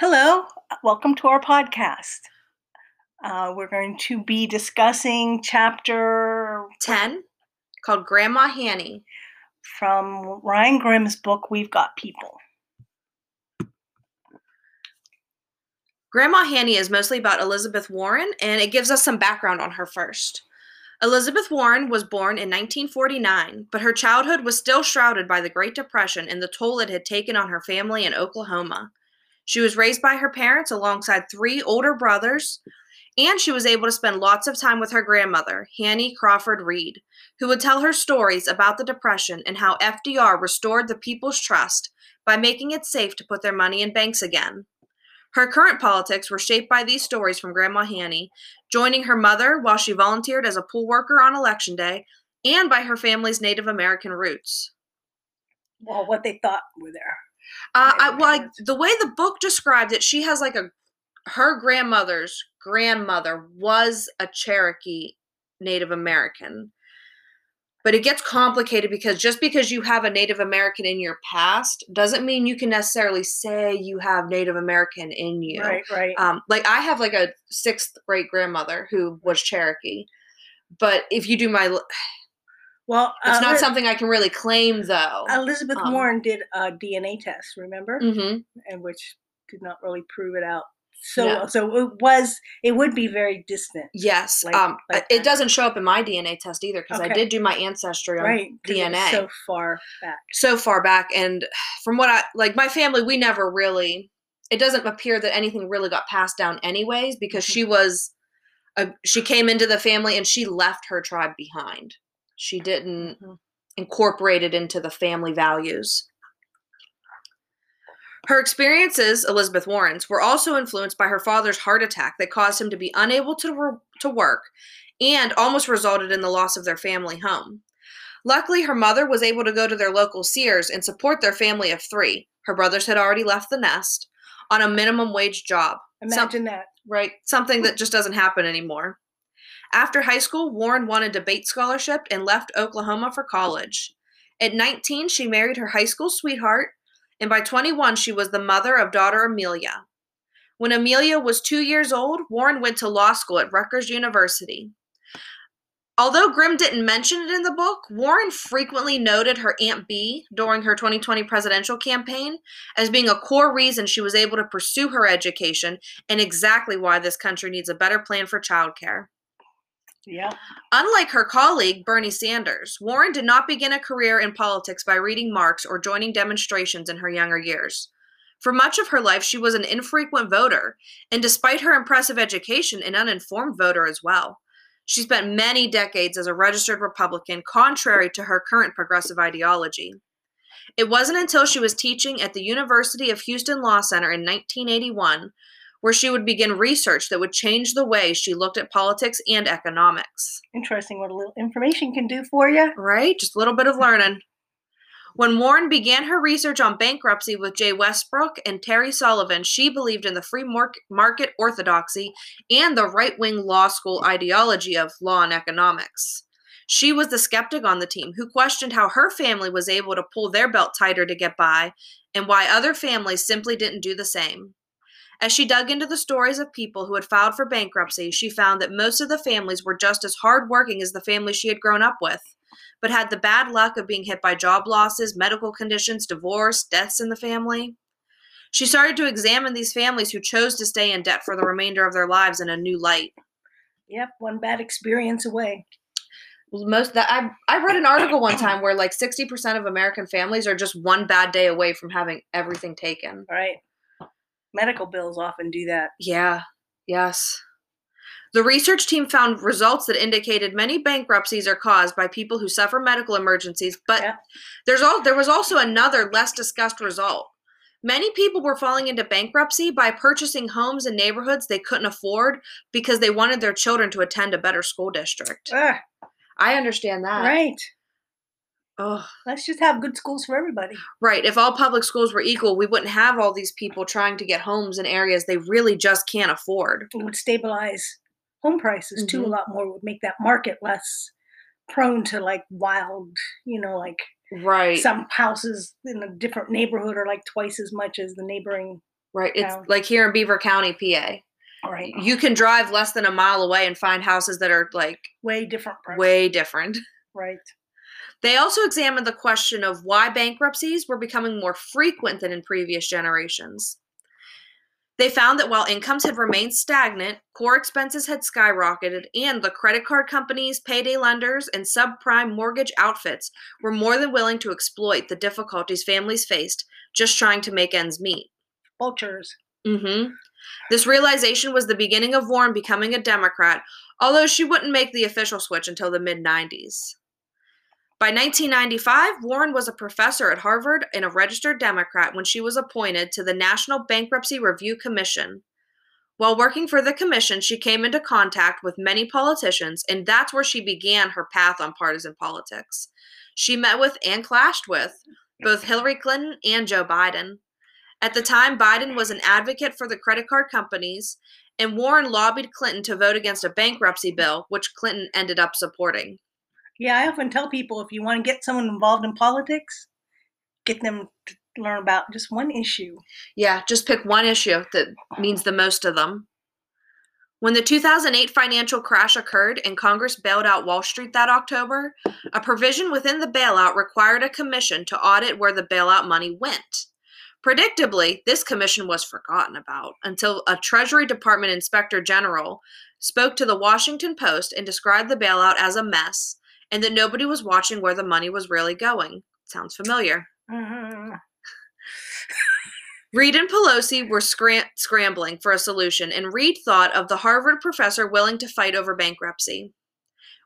Hello, welcome to our podcast. Uh, we're going to be discussing chapter 10 called Grandma Hanny. from Ryan Grim's book, We've Got People. Grandma Hanny is mostly about Elizabeth Warren, and it gives us some background on her first. Elizabeth Warren was born in 1949, but her childhood was still shrouded by the Great Depression and the toll it had taken on her family in Oklahoma. She was raised by her parents alongside three older brothers, and she was able to spend lots of time with her grandmother, Hanny Crawford Reed, who would tell her stories about the Depression and how FDR restored the people's trust by making it safe to put their money in banks again. Her current politics were shaped by these stories from Grandma Hanny, joining her mother while she volunteered as a pool worker on Election Day, and by her family's Native American roots. Well, what they thought were there. Uh, I, well, I- the way the book described it, she has like a her grandmother's grandmother was a Cherokee Native American. But it gets complicated because just because you have a Native American in your past doesn't mean you can necessarily say you have Native American in you. Right, right. Um, like I have like a sixth great grandmother who was Cherokee, but if you do my, well, it's uh, not something I can really claim though. Elizabeth um, Warren did a DNA test, remember? hmm And which did not really prove it out. So, No. so it was, it would be very distant. Yes. Like- um, like it that. doesn't show up in my DNA test either because I did do my ancestry on Right. 'cause it was DNA. so far back. so far back and from what i like my family we never really it doesn't appear that anything really got passed down anyways because Mhm. she was a, she came into the family and she left her tribe behind she didn't Mhm. incorporate it into the family values her experiences elizabeth warren's were also influenced by her father's heart attack that caused him to be unable to, re- to work and almost resulted in the loss of their family home Luckily, her mother was able to go to their local Sears and support their family of three. Her brothers had already left the nest on a minimum wage job. Some- Imagine that. right? Something that just doesn't happen anymore. After high school, Warren won a debate scholarship and left Oklahoma for college. At 19, she married her high school sweetheart, and by 21, she was the mother of daughter Amelia. When Amelia was two years old, Warren went to law school at Rutgers University. Although Grim didn't mention it in the book, Warren frequently noted her Aunt Bee during her 2020 presidential campaign as being a core reason she was able to pursue her education and exactly why this country needs a better plan for childcare. Yeah. Unlike her colleague, Bernie Sanders, Warren did not begin a career in politics by reading Marx or joining demonstrations in her younger years. For much of her life, she was an infrequent voter, and despite her impressive education, an uninformed voter as well. She spent many decades as a registered Republican, contrary to her current progressive ideology. It wasn't until she was teaching at the University of Houston Law Center in 1981 where she would begin research that would change the way she looked at politics and economics. Interesting what a little information can do for you. Right? Just a little bit of learning. When Warren began her research on bankruptcy with Jay Westbrook and Terry Sullivan, she believed in the free market orthodoxy and the right wing law school ideology of law and economics. She was the skeptic on the team who questioned how her family was able to pull their belt tighter to get by and why other families simply didn't do the same. As she dug into the stories of people who had filed for bankruptcy, she found that most of the families were just as hardworking as the families she had grown up with, but had the bad luck of being hit by job losses, medical conditions, divorce, deaths in the family. She started to examine these families who chose to stay in debt for the remainder of their lives in a new light. Yep, one bad experience away. Most that I I read an article one time where like 60% of American families are just one bad day away from having everything taken. Right. Medical bills often do that. Yeah, yes. The research team found results that indicated many bankruptcies are caused by people who suffer medical emergencies, but Yeah. there's all there was also another less discussed result. Many people were falling into bankruptcy by purchasing homes in neighborhoods they couldn't afford because they wanted their children to attend a better school district. Ah, I understand that. right. Oh, Let's just have good schools for everybody. right. If all public schools were equal, we wouldn't have all these people trying to get homes in areas they really just can't afford. It would stabilize home prices too a Mhm. lot more. It would make that market less prone to like wild, you know, like Right. some houses in a different neighborhood are like twice as much as the neighboring Right. It's like here in Beaver County, PA. Right. You can drive less than a mile away and find houses that are like Way different price. way different. Right. They also examined the question of why bankruptcies were becoming more frequent than in previous generations. They found that while incomes had remained stagnant, core expenses had skyrocketed, and the credit card companies, payday lenders, and subprime mortgage outfits were more than willing to exploit the difficulties families faced just trying to make ends meet. Vultures. hmm This realization was the beginning of Warren becoming a Democrat, although she wouldn't make the official switch until the mid 90s. By 1995, Warren was a professor at Harvard and a registered Democrat when she was appointed to the National Bankruptcy Review Commission. While working for the commission, she came into contact with many politicians, and that's where she began her path on partisan politics. She met with and clashed with both Hillary Clinton and Joe Biden. At the time, Biden was an advocate for the credit card companies, and Warren lobbied Clinton to vote against a bankruptcy bill, which Clinton ended up supporting. Yeah, I often tell people if you want to get someone involved in politics, get them to learn about just one issue. Yeah, just pick one issue that means the most to them. When the 2008 financial crash occurred and Congress bailed out Wall Street that October, a provision within the bailout required a commission to audit where the bailout money went. Predictably, this commission was forgotten about until a Treasury Department Inspector General spoke to the Washington Post and described the bailout as a mess and that nobody was watching where the money was really going. Sounds familiar. Mhm. Reid and Pelosi were scram- scrambling for a solution, and Reid thought of the Harvard professor willing to fight over bankruptcy.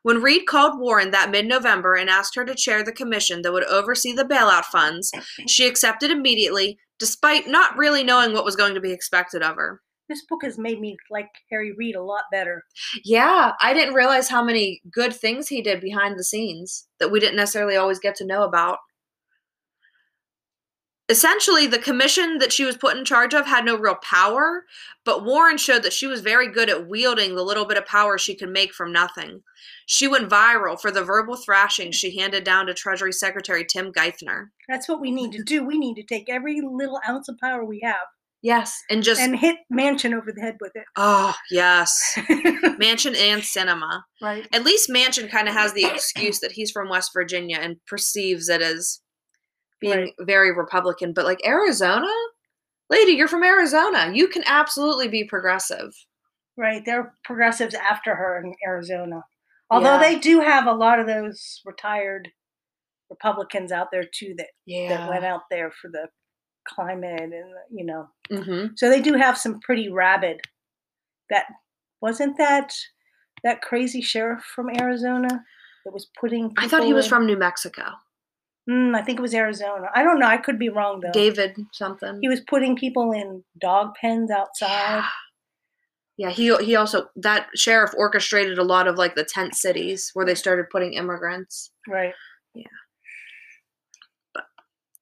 When Reid called Warren that mid November and asked her to chair the commission that would oversee the bailout funds, she accepted immediately, despite not really knowing what was going to be expected of her. This book has made me like Harry Reid a lot better. Yeah, I didn't realize how many good things he did behind the scenes that we didn't necessarily always get to know about. Essentially, the commission that she was put in charge of had no real power, but Warren showed that she was very good at wielding the little bit of power she could make from nothing. She went viral for the verbal thrashing she handed down to Treasury Secretary Tim Geithner. That's what we need to do. We need to take every little ounce of power we have Yes, and just and hit Manchin over the head with it. oh yes. Manchin and Sinema. right. At least Manchin kind of has the excuse that he's from West Virginia and perceives it as being Right. very Republican. But like Arizona, lady, you're from Arizona. You can absolutely be progressive. Right. They're progressives after her in Arizona. Although Yeah. they do have a lot of those retired Republicans out there too that, that went out there for the climate and you know. hmm So they do have some pretty rabid that wasn't that that crazy sheriff from Arizona that was putting I thought he people was from New Mexico. Mm, I think it was Arizona. I don't know. I could be wrong though. David something. He was putting people in dog pens outside. Yeah, he he also that sheriff orchestrated a lot of like the tent cities where they started putting immigrants. Right.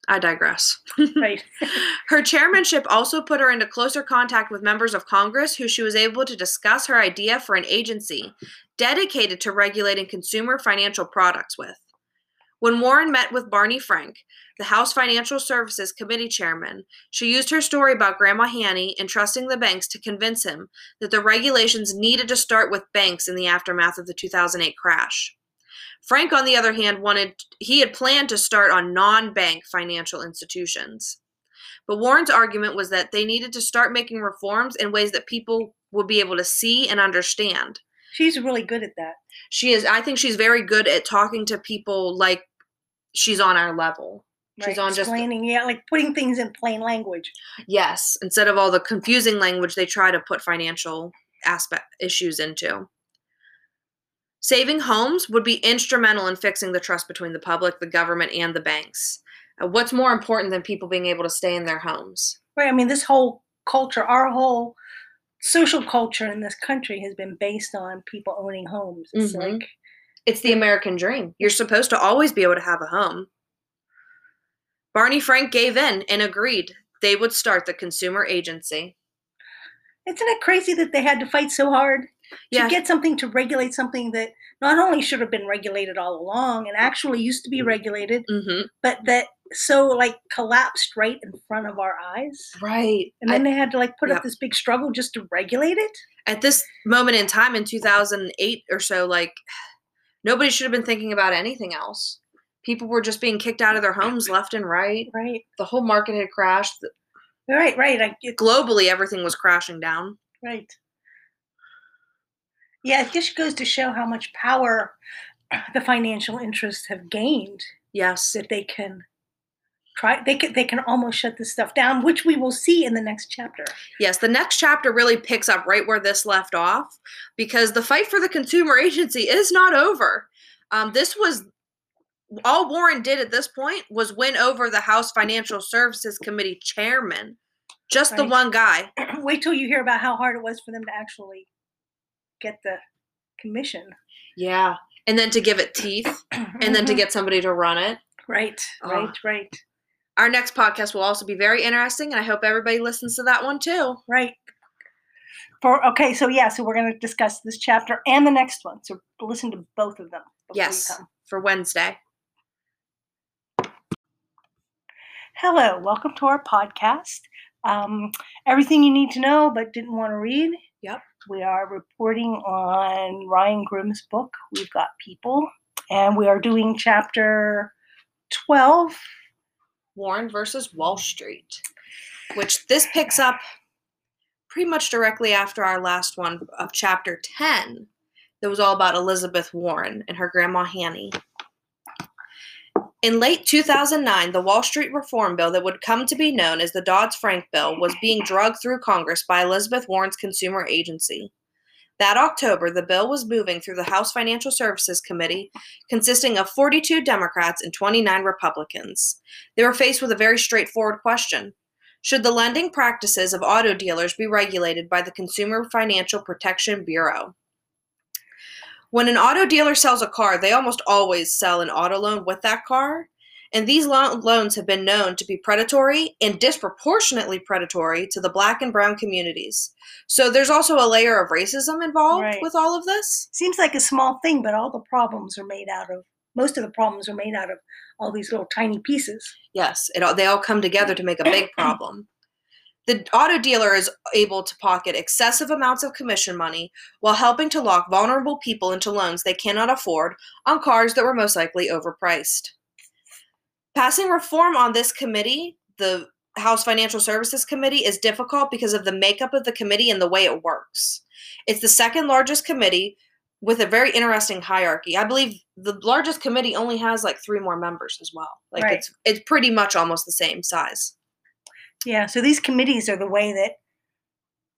I digress. Right. Her chairmanship also put her into closer contact with members of Congress who she was able to discuss her idea for an agency dedicated to regulating consumer financial products with. When Warren met with Barney Frank, the House Financial Services Committee chairman, she used her story about Grandma Hanny and trusting the banks to convince him that the regulations needed to start with banks in the aftermath of the 2008 crash. Frank, on the other hand, wanted he had planned to start on non-bank financial institutions. But Warren's argument was that they needed to start making reforms in ways that people would be able to see and understand. She's really good at that. She is I think she's very good at talking to people like she's on our level. She's right? on just explaining, yeah, like putting things in plain language. yes, instead of all the confusing language they try to put financial aspect issues into. Saving homes would be instrumental in fixing the trust between the public, the government, and the banks. Uh, what's more important than people being able to stay in their homes? Right. I mean, this whole culture, our whole social culture in this country has been based on people owning homes. It's Mhm. like It's the American dream. You're supposed to always be able to have a home. Barney Frank gave in and agreed they would start the consumer agency. isn't it crazy that they had to fight so hard Yeah. to get something to regulate something that not only should have been regulated all along and actually used to be regulated, hmm but that so like collapsed right in front of our eyes. Right. And then I- they had to like put Yep. up this big struggle just to regulate it. at this moment in time in 2008 or so, like nobody should have been thinking about anything else. People were just being kicked out of their homes left and right. Right. The whole market had crashed. Right, right. I Globally, everything was crashing down. right. Yeah, it just goes to show how much power the financial interests have gained Yes. that they can try they can they can almost shut this stuff down, which we will see in the next chapter. Yes, the next chapter really picks up right where this left off because the fight for the consumer agency is not over. Um, this was all Warren did at this point was win over the House Financial Services Committee chairman, just the one guy. Wait till you hear about how hard it was for them to actually get the commission. Yeah. And then to give it teeth and then to get somebody to run it. right, Oh. right, right, Our next podcast will also be very interesting, and I hope everybody listens to that one too. right. For okay, so yeah, so we're going to discuss this chapter and the next one. So listen to both of them. Yes, for Wednesday. Hello, welcome to our podcast. Um, everything you need to know but didn't want to read. Yep. We are reporting on Ryan Grim's book, We've Got People, and we are doing chapter 12. Warren versus Wall Street, which this picks up pretty much directly after our last one of chapter 10 that was all about Elizabeth Warren and her grandma Hanny. In late 2009, the Wall Street reform bill that would come to be known as the Dodd Frank Bill was being drugged through Congress by Elizabeth Warren's consumer agency. That October, the bill was moving through the House Financial Services Committee, consisting of 42 Democrats and 29 Republicans. They were faced with a very straightforward question Should the lending practices of auto dealers be regulated by the Consumer Financial Protection Bureau? When an auto dealer sells a car, they almost always sell an auto loan with that car. And these lo- loans have been known to be predatory and disproportionately predatory to the black and brown communities. So there's also a layer of racism involved Right. with all of this. Seems like a small thing, but all the problems are made out of, most of the problems are made out of all these little tiny pieces. Yes, it all, they all come together to make a big problem. The auto dealer is able to pocket excessive amounts of commission money while helping to lock vulnerable people into loans they cannot afford on cars that were most likely overpriced. Passing reform on this committee, the House Financial Services Committee, is difficult because of the makeup of the committee and the way it works. It's the second largest committee with a very interesting hierarchy. I believe the largest committee only has like three more members as well. Like Right. it's it's pretty much almost the same size. Yeah, so these committees are the way that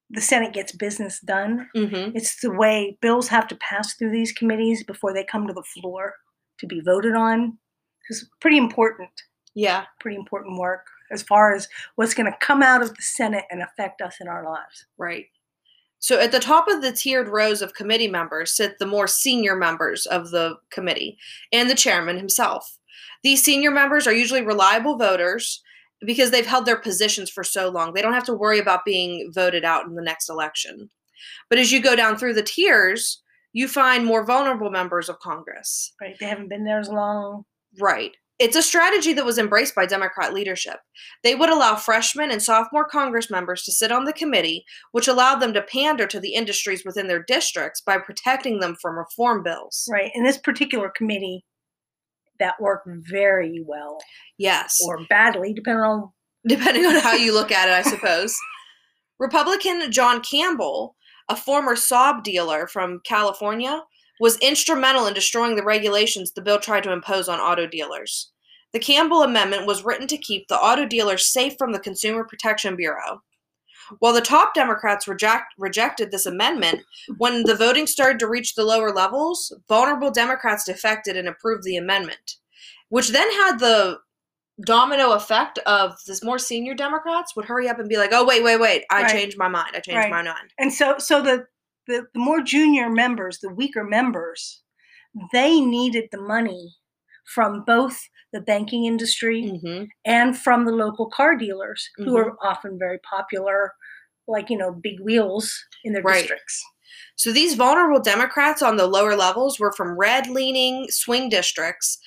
the Senate gets business done. Mm-hmm. It's the way bills have to pass through these committees before they come to the floor to be voted on. It's pretty important, Yeah. pretty important work as far as what's going to come out of the Senate and affect us in our lives. Right. So at the top of the tiered rows of committee members sit the more senior members of the committee and the chairman himself. These senior members are usually reliable voters because they've held their positions for so long. They don't have to worry about being voted out in the next election. But as you go down through the tiers, you find more vulnerable members of Congress. Right? They haven't been there as long. Right. It's a strategy that was embraced by Democrat leadership. They would allow freshmen and sophomore Congress members to sit on the committee, which allowed them to pander to the industries within their districts by protecting them from reform bills. Right. And this particular committee that worked very well Yes. or badly, depending on depending on how you look at it, I suppose. Republican John Campbell, a former Saab dealer from California, was instrumental in destroying the regulations the bill tried to impose on auto dealers. The Campbell Amendment was written to keep the auto dealers safe from the Consumer Protection Bureau. While the top Democrats reject, rejected this amendment, when the voting started to reach the lower levels, vulnerable Democrats defected and approved the amendment, which then had the domino effect of this more senior Democrats would hurry up and be like, "Oh wait, wait, wait! I Right. changed my mind. I changed Right. my mind." and so so the, the the more junior members the weaker members they needed the money from both the banking industry Mm-hmm. and from the local car dealers who Mhm. are often very popular like you know big wheels in their Right. districts So these vulnerable Democrats on the lower levels were from red-leaning swing districts,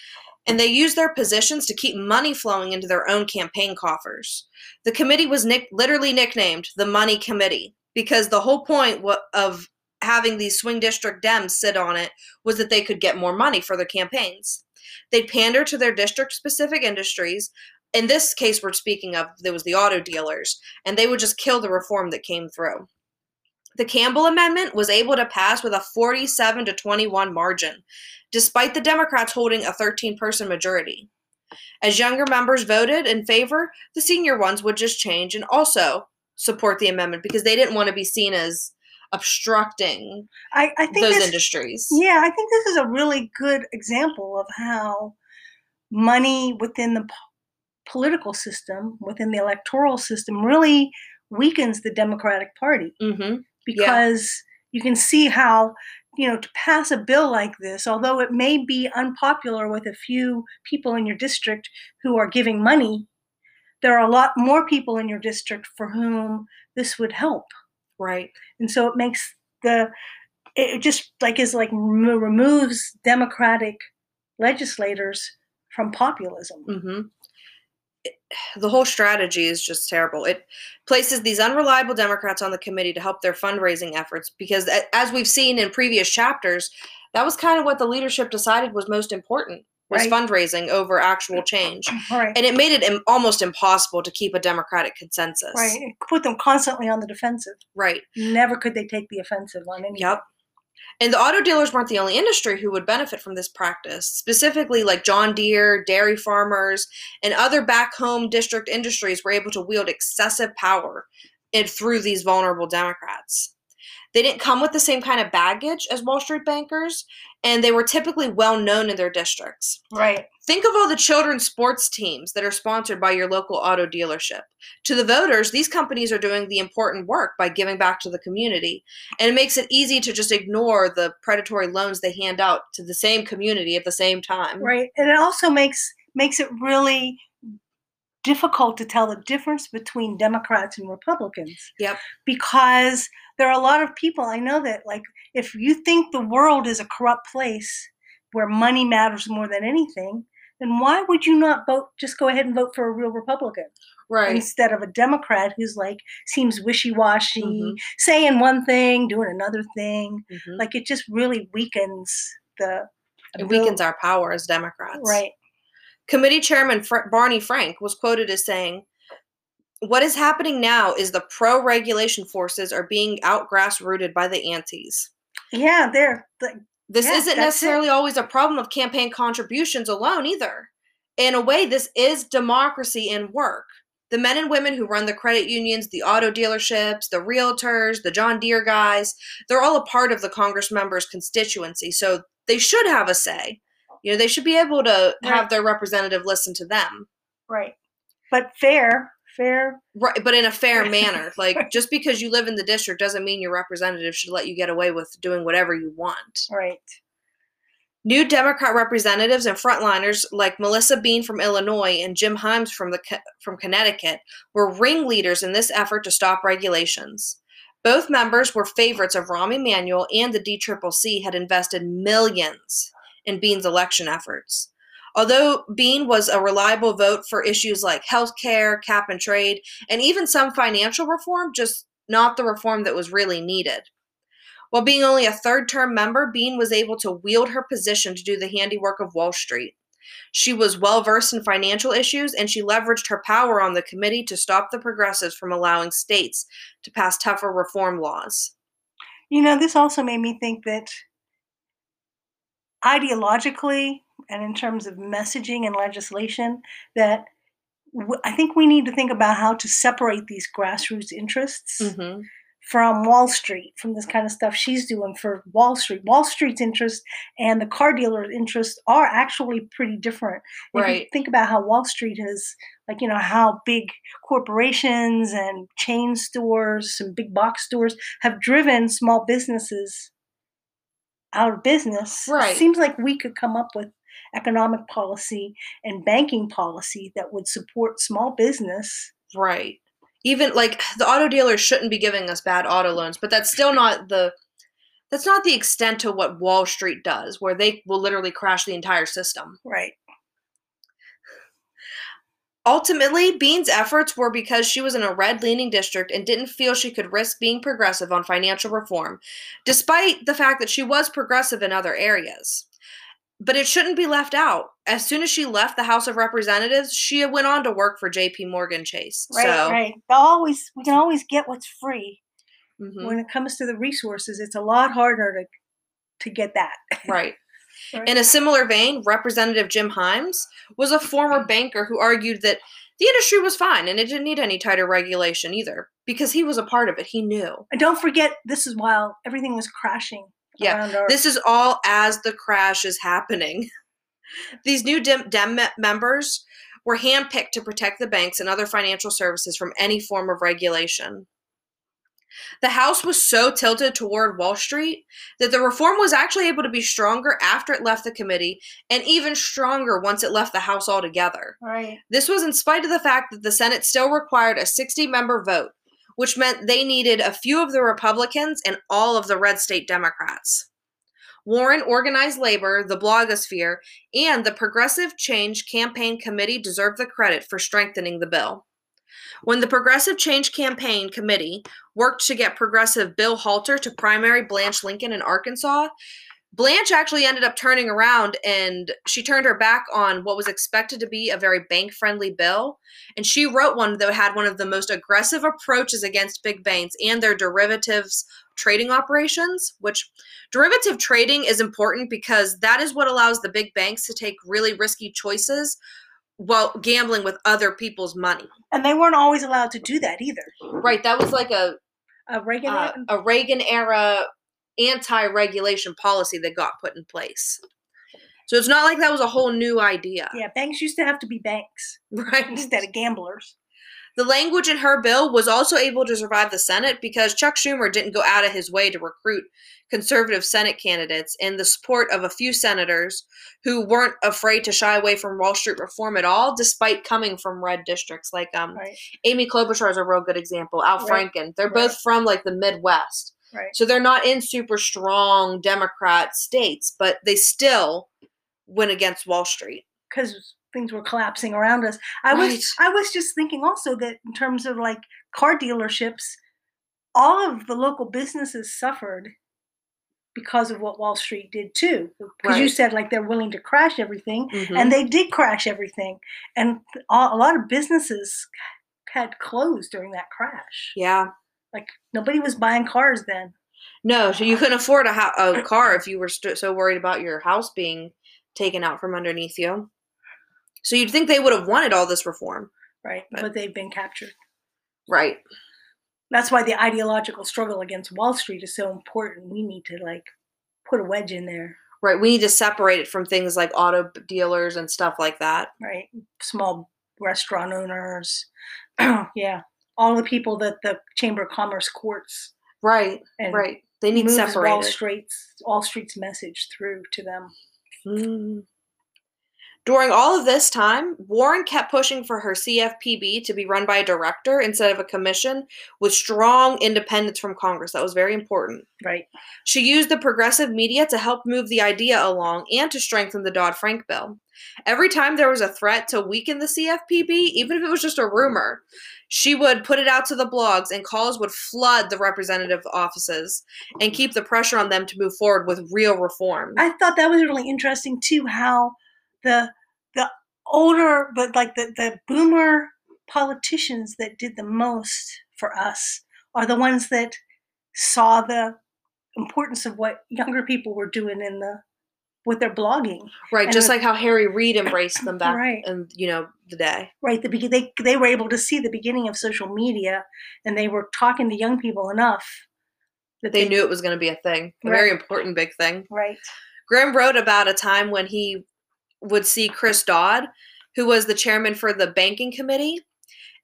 and they used their positions to keep money flowing into their own campaign coffers. The committee was nick- literally nicknamed the Money Committee because the whole point of having these swing district Dems sit on it was that they could get more money for their campaigns. They'd pander to their district specific industries. In this case, we're speaking of there was the auto dealers, and they would just kill the reform that came through. The Campbell Amendment was able to pass with a 47 to 21 margin, despite the Democrats holding a 13 person majority. As younger members voted in favor, the senior ones would just change and also support the amendment because they didn't want to be seen as obstructing I, I think those this, industries. Yeah, I think this is a really good example of how money within the po- political system, within the electoral system, really weakens the Democratic Party. Mm-hmm. Because yeah. you can see how, you know, to pass a bill like this, although it may be unpopular with a few people in your district who are giving money, there are a lot more people in your district for whom this would help. Right. And so it makes the it just like is like removes democratic legislators from populism. Mm-hmm. The whole strategy is just terrible. It places these unreliable Democrats on the committee to help their fundraising efforts because, as we've seen in previous chapters, that was kind of what the leadership decided was most important was right. fundraising over actual change. Right. And it made it Im- almost impossible to keep a democratic consensus. Right. It put them constantly on the defensive. Right. Never could they take the offensive on anything. Yep. And the auto dealers weren't the only industry who would benefit from this practice. Specifically, like John Deere, dairy farmers, and other back home district industries were able to wield excessive power and through these vulnerable Democrats. They didn't come with the same kind of baggage as Wall Street bankers, and they were typically well known in their districts. Right. Think of all the children's sports teams that are sponsored by your local auto dealership. To the voters, these companies are doing the important work by giving back to the community, and it makes it easy to just ignore the predatory loans they hand out to the same community at the same time. Right. And it also makes makes it really difficult to tell the difference between Democrats and Republicans. Yep. Because there are a lot of people I know that like if you think the world is a corrupt place where money matters more than anything, then why would you not vote just go ahead and vote for a real Republican? Right. Instead of a Democrat who's like seems wishy-washy, Mhm. saying one thing, doing another thing. Mhm. Like it just really weakens the It weakens our power as Democrats. right. Committee Chairman Fr- Barney Frank was quoted as saying, What is happening now is the pro regulation forces are being out grassrooted by the antis. Yeah, they're This Yeah, isn't that's it. necessarily always a problem of campaign contributions alone either. In a way, this is democracy in work. The men and women who run the credit unions, the auto dealerships, the realtors, the John Deere guys, they're all a part of the Congress members' constituency, so they should have a say. You know, they should be able to have their representative listen to them. right. But fair, fair. Right, but in a fair manner. Like just because you live in the district doesn't mean your representative should let you get away with doing whatever you want. Right. New Democrat representatives and frontliners like Melissa Bean from Illinois and Jim Himes from the from Connecticut were ringleaders in this effort to stop regulations. Both members were favorites of Rahm Emanuel and the DCCC had invested millions in Bean's election efforts. Although Bean was a reliable vote for issues like healthcare, cap and trade, and even some financial reform, just not the reform that was really needed. While being only a third term member, Bean was able to wield her position to do the handiwork of Wall Street. She was well versed in financial issues and she leveraged her power on the committee to stop the progressives from allowing states to pass tougher reform laws. You know, this also made me think that ideologically and in terms of messaging and legislation, that w- I think we need to think about how to separate these grassroots interests Mm-hmm. from Wall Street, from this kind of stuff she's doing for Wall Street. Wall Street's interest and the car dealer's interest are actually pretty different. If you Right. think about how Wall Street is, like, you know, how big corporations and chain stores and big box stores have driven small businesses out of business. Right. It seems like we could come up with economic policy and banking policy that would support small business. Right. Even like the auto dealers shouldn't be giving us bad auto loans, but that's still not the that's not the extent to what Wall Street does, where they will literally crash the entire system. Right. Ultimately, Bean's efforts were because she was in a red leaning district and didn't feel she could risk being progressive on financial reform, despite the fact that she was progressive in other areas. But it shouldn't be left out. As soon as she left the House of Representatives, she went on to work for J.P. Morgan Chase. Right, so, right. They'll always we can always get what's free. mhm, When it comes to the resources, it's a lot harder to to get that. right. Right. In a similar vein, Representative Jim Himes was a former banker who argued that the industry was fine and it didn't need any tighter regulation either because he was a part of it. He knew. And don't forget, this is while everything was crashing. Yeah, around our, This is all as the crash is happening. These new Dem, Dem members were handpicked to protect the banks and other financial services from any form of regulation. The House was so tilted toward Wall Street that the reform was actually able to be stronger after it left the committee and even stronger once it left the House altogether. right. This was in spite of the fact that the Senate still required a 60 member vote, which meant they needed a few of the Republicans and all of the red state Democrats. Warren organized labor, the blogosphere, and the Progressive Change Campaign Committee deserve the credit for strengthening the bill. When the Progressive Change Campaign Committee worked to get progressive Bill Halter to primary Blanche Lincoln in Arkansas, Blanche actually ended up turning around and she turned her back on what was expected to be a very bank friendly bill. And she wrote one that had one of the most aggressive approaches against big banks and their derivatives trading operations, which derivative trading is important because that is what allows the big banks to take really risky choices while gambling with other people's money. And they weren't always allowed to do that either. Right. That was like a Uh, Reagan, uh, a Reagan era anti regulation policy that got put in place. So it's not like that was a whole new idea. yeah, banks used to have to be banks Right. instead of gamblers. The language in her bill was also able to survive the Senate because Chuck Schumer didn't go out of his way to recruit conservative Senate candidates and the support of a few senators who weren't afraid to shy away from Wall Street reform at all, despite coming from red districts. Like um, Right, Amy Klobuchar is a real good example. Al Right. Franken. They're Right. both from like the Midwest. right. So they're not in super strong Democrat states, but they still went against Wall Street. Because things were collapsing around us. I was I was just thinking also that in terms of like car dealerships, all of the local businesses suffered because of what Wall Street did too. Because you said like they're willing to crash everything, Mhm. and they did crash everything, and a a lot of businesses had closed during that crash. yeah. Like nobody was buying cars then. No, so you couldn't afford a, ho- a car if you were st- so worried about your house being taken out from underneath you. So you'd think they would have wanted all this reform. Right, Right. but they've been captured. Right. That's why the ideological struggle against Wall Street is so important. We need to like put a wedge in there, Right. We need to separate it from things like auto dealers and stuff like that. right? Small restaurant owners, yeah, all the people that the Chamber of Commerce courts Right. and Right. They need moves Wall. Street's Wall Street's message through to them. Mm. During all of this time, Warren kept pushing for her CFPB to be run by a director instead of a commission with strong independence from Congress. That was very important. Right, She used the progressive media to help move the idea along and to strengthen the Dodd Frank bill. Every time there was a threat to weaken the CFPB, even if it was just a rumor, she would put it out to the blogs and calls would flood the representative offices and keep the pressure on them to move forward with real reform. I thought that was really interesting too. How the the older, but like the the boomer politicians that did the most for us are the ones that saw the importance of what younger people were doing in the with their blogging. Right, And just the- like how Harry Reid embraced them back Right. in you know the day. Right, the they they were able to see the beginning of social media, and they were talking to young people enough that They knew it was going to be a thing, a very important big thing. Right, Grim wrote about a time when he would see Chris Dodd, who was the chairman for the banking committee,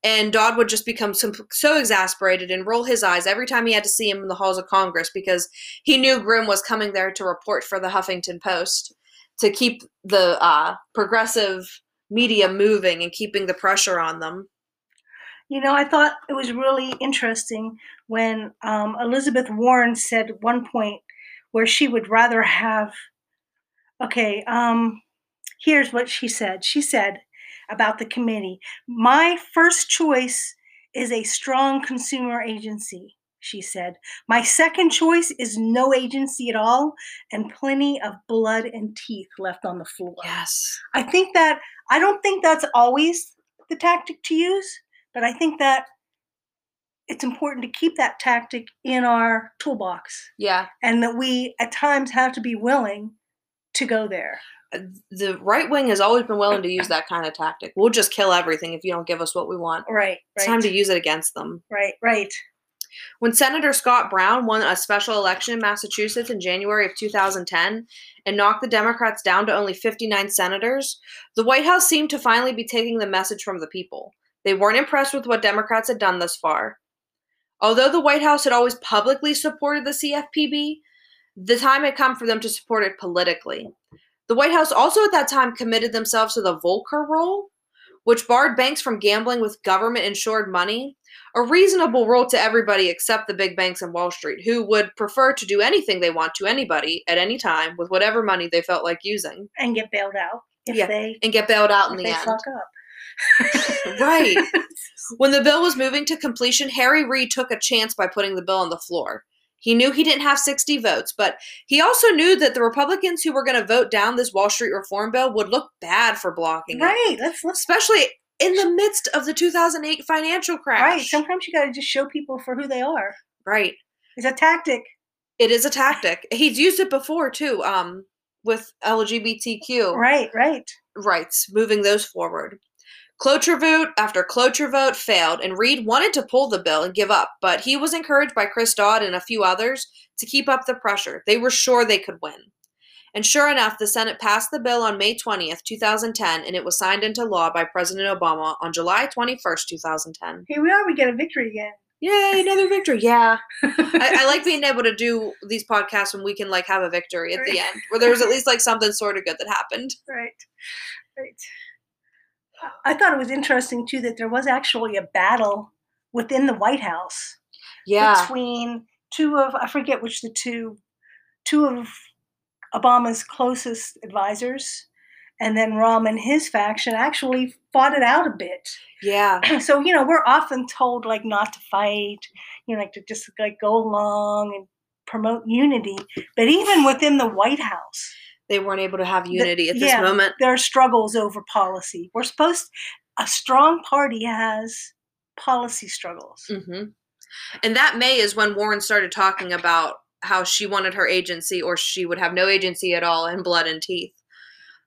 and Dodd would just become so, exasperated and roll his eyes every time he had to see him in the halls of Congress because he knew Grim was coming there to report for the Huffington Post to keep the uh, progressive media moving and keeping the pressure on them. You know, I thought it was really interesting when um, Elizabeth Warren said at one point where she would rather have. Okay, um, here's what she said. She said, about the committee. My first choice is a strong consumer agency, she said. My second choice is no agency at all and plenty of blood and teeth left on the floor. Yes. I think that, I don't think that's always the tactic to use, but I think that it's important to keep that tactic in our toolbox Yeah. and that we at times have to be willing to go there. The right wing has always been willing to use that kind of tactic. We'll just kill everything if you don't give us what we want. Right, It's right. time to use it against them. right, right. When Senator Scott Brown won a special election in Massachusetts in January of 2010 and knocked the Democrats down to only 59 senators, the White House seemed to finally be taking the message from the people. They weren't impressed with what Democrats had done thus far. Although the White House had always publicly supported the CFPB, the time had come for them to support it politically. The White House also at that time committed themselves to the Volcker rule, which barred banks from gambling with government insured money a reasonable rule to everybody except the big banks and Wall Street, who would prefer to do anything they want to anybody at any time with whatever money they felt like using And get bailed out if Yeah, they and get bailed out in the they end. fuck up. Right. When the bill was moving to completion, Harry Reid took a chance by putting the bill on the floor. He knew he didn't have 60 votes, but he also knew that the Republicans who were going to vote down this Wall Street reform bill would look bad for blocking it, right. Let's let's especially in the midst of the 2008 financial crash. right. Sometimes you got to just show people for who they are. right. It's a tactic. It is a tactic. He's used it before too, um, with LGBTQ Right, right. rights, moving those forward. Cloture vote after cloture vote failed, and Reid wanted to pull the bill and give up, but he was encouraged by Chris Dodd and a few others to keep up the pressure. They were sure they could win. And sure enough, the Senate passed the bill on May 20th, 2010, and it was signed into law by President Obama on July 21st, 2010. Here we are. We get a victory again. Yay, another victory. Yeah. I, I like being able to do these podcasts when we can like have a victory at the end, where there was at least like something sort of good that happened. Right, right. I thought it was interesting too that there was actually a battle within the White House Yeah. between two of I forget which the two, two of Obama's closest advisors, and then Rahm and his faction actually fought it out a bit. Yeah. so you know we're often told like not to fight, you know, like to just like go along and promote unity. But even within the White House, They weren't able to have unity at this yeah, moment. there are struggles over policy. We're supposed a strong party has policy struggles. Mm-hmm. And that May is when Warren started talking about how she wanted her agency or she would have no agency at all in blood and teeth.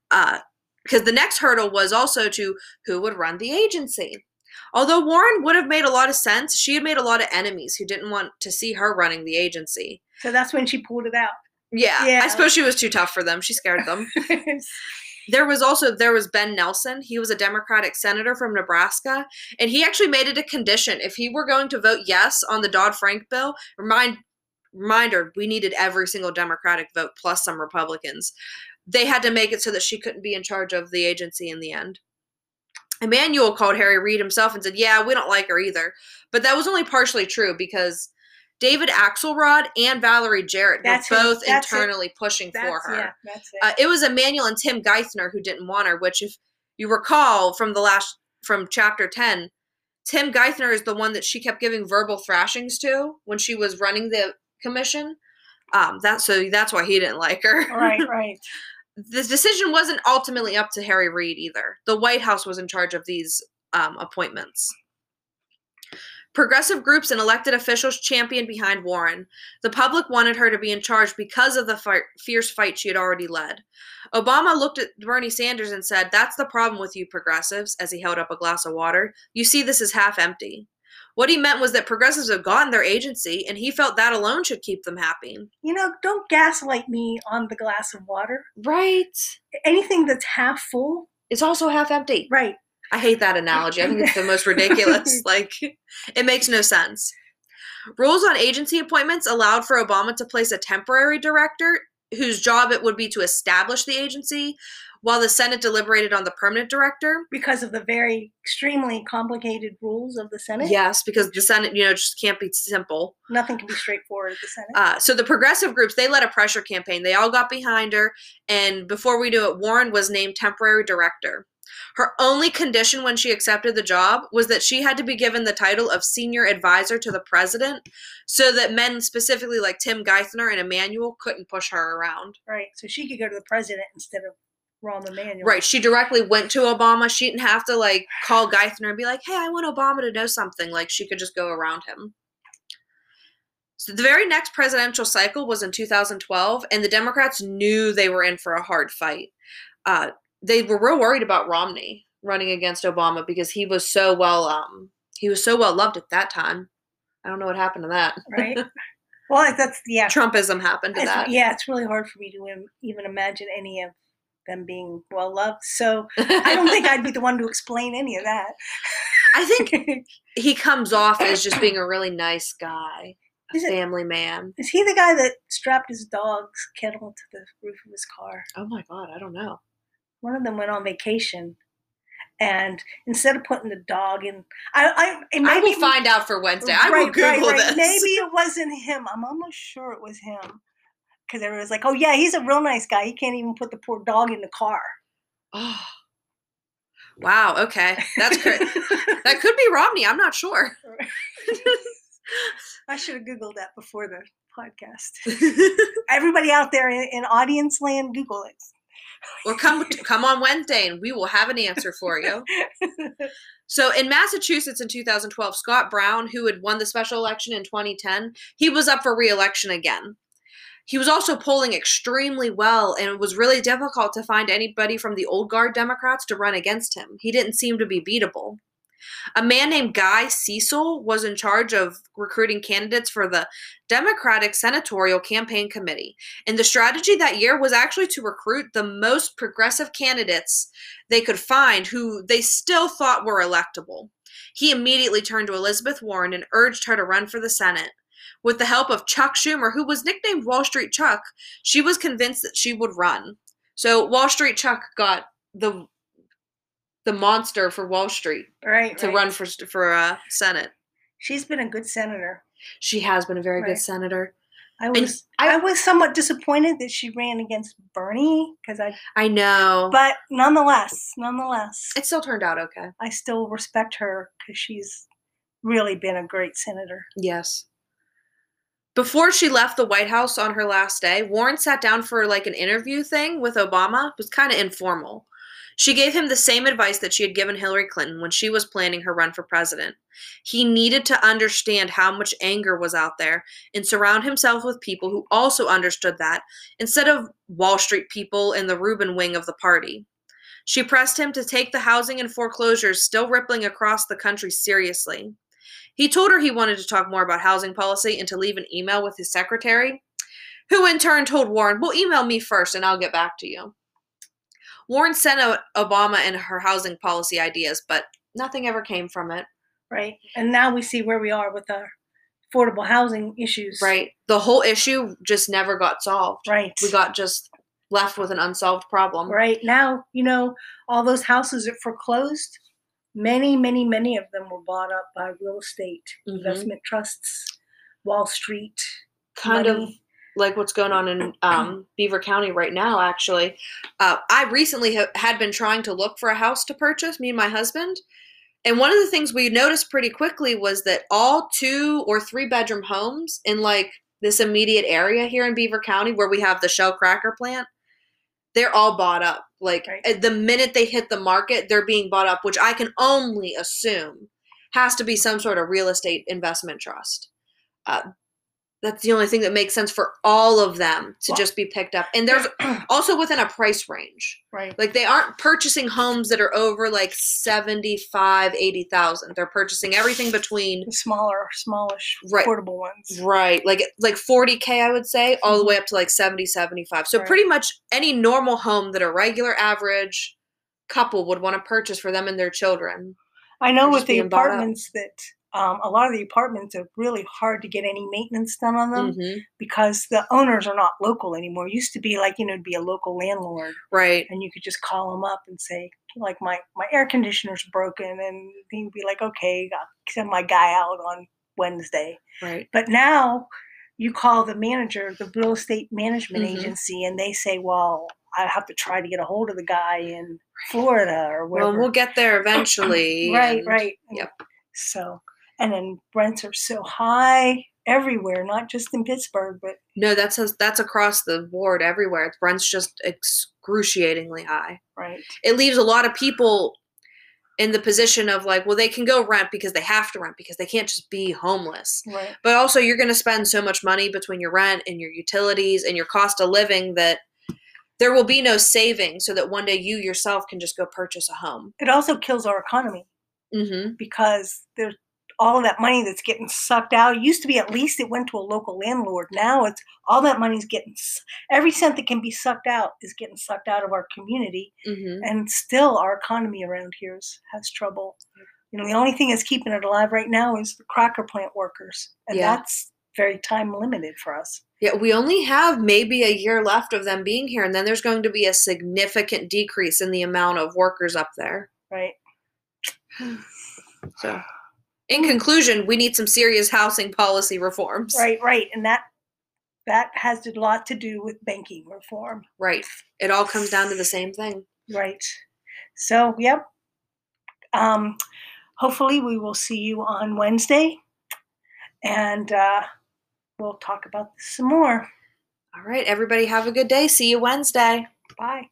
Because the next hurdle was also to who would run the agency. Although Warren would have made a lot of sense, she had made a lot of enemies who didn't want to see her running the agency. So that's when she pulled it out. Yeah, Yeah. I suppose she was too tough for them. She scared them. there was also there was Ben Nelson. He was a Democratic senator from Nebraska, and he actually made it a condition if he were going to vote yes on the Dodd Frank bill. Remind reminder, we needed every single Democratic vote plus some Republicans. They had to make it so that she couldn't be in charge of the agency in the end. Emanuel called Harry Reid himself and said, "Yeah, we don't like her either," but that was only partially true because. David Axelrod and Valerie Jarrett That's were both it. internally pushing That's, for her. Yeah, that's it. Uh, it was Emanuel and Tim Geithner who didn't want her, which, if you recall from the last from chapter ten, Tim Geithner is the one that she kept giving verbal thrashings to when she was running the commission. Um, that so that's why he didn't like her. right, right. this decision wasn't ultimately up to Harry Reid either. The White House was in charge of these um, appointments. Progressive groups and elected officials championed behind Warren. The public wanted her to be in charge because of the fi- fierce fight she had already led. Obama looked at Bernie Sanders and said, That's the problem with you progressives, as he held up a glass of water. You see, this is half empty. What he meant was that progressives have gotten their agency, and he felt that alone should keep them happy. You know, don't gaslight me on the glass of water. Right. Anything that's half full, It's also half empty. right. I hate that analogy. I think it's the most ridiculous. like, it makes no sense. Rules on agency appointments allowed for Obama to place a temporary director whose job it would be to establish the agency, while the Senate deliberated on the permanent director. Because of the very extremely complicated rules of the Senate. Yes, because the Senate, you know, just can't be simple. Nothing can be straightforward at the Senate. Uh, so the progressive groups, they led a pressure campaign. They all got behind her, and before we knew it, Warren was named temporary director. Her only condition when she accepted the job was that she had to be given the title of senior advisor to the president so that men specifically like Tim Geithner and Emanuel couldn't push her around. Right. So she could go to the president instead of Rahm Emanuel. Right. She directly went to Obama. She didn't have to like call Geithner and be like, hey, I want Obama to know something. Like she could just go around him. So the very next presidential cycle was in 2012, and the Democrats knew they were in for a hard fight. Uh, they were real worried about Romney running against Obama because he was so well um he was so well loved at that time. I don't know what happened to that. Right. well, that's yeah. Trumpism happened to It's- that. yeah, it's really hard for me to even imagine any of them being well loved. So I don't think I'd be the one to explain any of that. I think he comes off as just being a really nice guy, a Is it- family man. Is he the guy that strapped his dog's kennel to the roof of his car? Oh my god, I don't know. One of them went on vacation, and instead of putting the dog in, I, I, it I maybe will find out for Wednesday. I will Google right, right. this. Maybe it wasn't him. I'm almost sure it was him. Because everyone's like, oh, yeah, he's a real nice guy. He can't even put the poor dog in the car. Oh. Wow. Okay, that's great. that could be Romney. I'm not sure. I should have Googled that before the podcast. Everybody out there in, in audience land, Google it. Or come come on Wednesday and we will have an answer for you. So in Massachusetts in 2012, Scott Brown, who had won the special election in 2010, he was up for re-election again. He was also polling extremely well, and it was really difficult to find anybody from the old guard Democrats to run against him. He didn't seem to be beatable. A man named Guy Cecil was in charge of recruiting candidates for the Democratic Senatorial Campaign Committee. And the strategy that year was actually to recruit the most progressive candidates they could find who they still thought were electable. He immediately turned to Elizabeth Warren and urged her to run for the Senate. With the help of Chuck Schumer, who was nicknamed Wall Street Chuck, she was convinced that she would run. So Wall Street Chuck got the the monster for Wall Street right. to right. run for for uh, Senate. She's been a good senator. She has been a very Right. good senator. I was I, was somewhat disappointed that she ran against Bernie because I I know. but nonetheless, nonetheless, it still turned out okay. I still respect her because she's really been a great senator. Yes. Before she left the White House on her last day, Warren sat down for like an interview thing with Obama. It was kind of informal. She gave him the same advice that she had given Hillary Clinton when she was planning her run for president. He needed to understand how much anger was out there and surround himself with people who also understood that instead of Wall Street people in the Rubin wing of the party. She pressed him to take the housing and foreclosures still rippling across the country seriously. He told her he wanted to talk more about housing policy and to leave an email with his secretary, who in turn told Warren, Well, email me first and I'll get back to you. Warren sent out Obama and her housing policy ideas, but nothing ever came from it. Right. And now we see where we are with our affordable housing issues. Right. The whole issue just never got solved. Right. We got just left with an unsolved problem. right now, you know, all those houses that foreclosed, many, many, many of them were bought up by real estate Mhm. investment trusts, Wall Street. Kind of money. Like what's going on in um, Beaver County right now, actually. Uh, I recently ha- had been trying to look for a house to purchase, me and my husband. And one of the things we noticed pretty quickly was that all two or three bedroom homes in like this immediate area here in Beaver County where we have the Shell Cracker plant, they're all bought up. Like Right. the minute they hit the market, they're being bought up, which I can only assume has to be some sort of real estate investment trust. Uh, that's the only thing that makes sense for all of them to Well- just be picked up. And there's also within a price range. Right. Like they aren't purchasing homes that are over like 75, 80,000. They're purchasing everything between The smaller, smallish, Right. affordable ones. right, like like 40k I would say, all the mm-hmm. way up to like 70, 75. So Right. pretty much any normal home that a regular average couple would want to purchase for them and their children. I know with the being bought up. apartments that um, a lot of the apartments are really hard to get any maintenance done on them Mhm. because the owners are not local anymore. It used to be like, you know, it'd be a local landlord Right. and you could just call them up and say, like, my, my air conditioner's broken. And he'd be like, okay, I'll send my guy out on Wednesday. Right. But now you call the manager, the real estate management Mhm. agency, and they say, well, I have to try to get a hold of the guy in Florida or Well, we'll get there eventually. right, and- right. yep. So, and then rents are so high everywhere, not just in Pittsburgh, but No, that's that's across the board everywhere. Rent's just excruciatingly high. right, It leaves a lot of people in the position of like, well, they can go rent because they have to rent because they can't just be homeless. right, But also, you're going to spend so much money between your rent and your utilities and your cost of living that there will be no savings so that one day you yourself can just go purchase a home. it also kills our economy Mm-hmm. because there's all of that money that's getting sucked out. It used to be at least it went to a local landlord. Now it's all that money's getting every cent that can be sucked out is getting sucked out of our community, Mm-hmm. and still our economy around here is, has trouble. You know, the only thing that's keeping it alive right now is the cracker plant workers, and Yeah. that's very time limited for us. Yeah, we only have maybe a year left of them being here, and then there's going to be a significant decrease in the amount of workers up there. Right. So, in conclusion, we need some serious housing policy reforms. Right, right, and that that has a lot to do with banking reform. Right. It all comes down to the same thing. Right. So, yep. Um, hopefully, we will see you on Wednesday, and uh, we'll talk about this some more. All right, everybody, have a good day. See you Wednesday. Bye.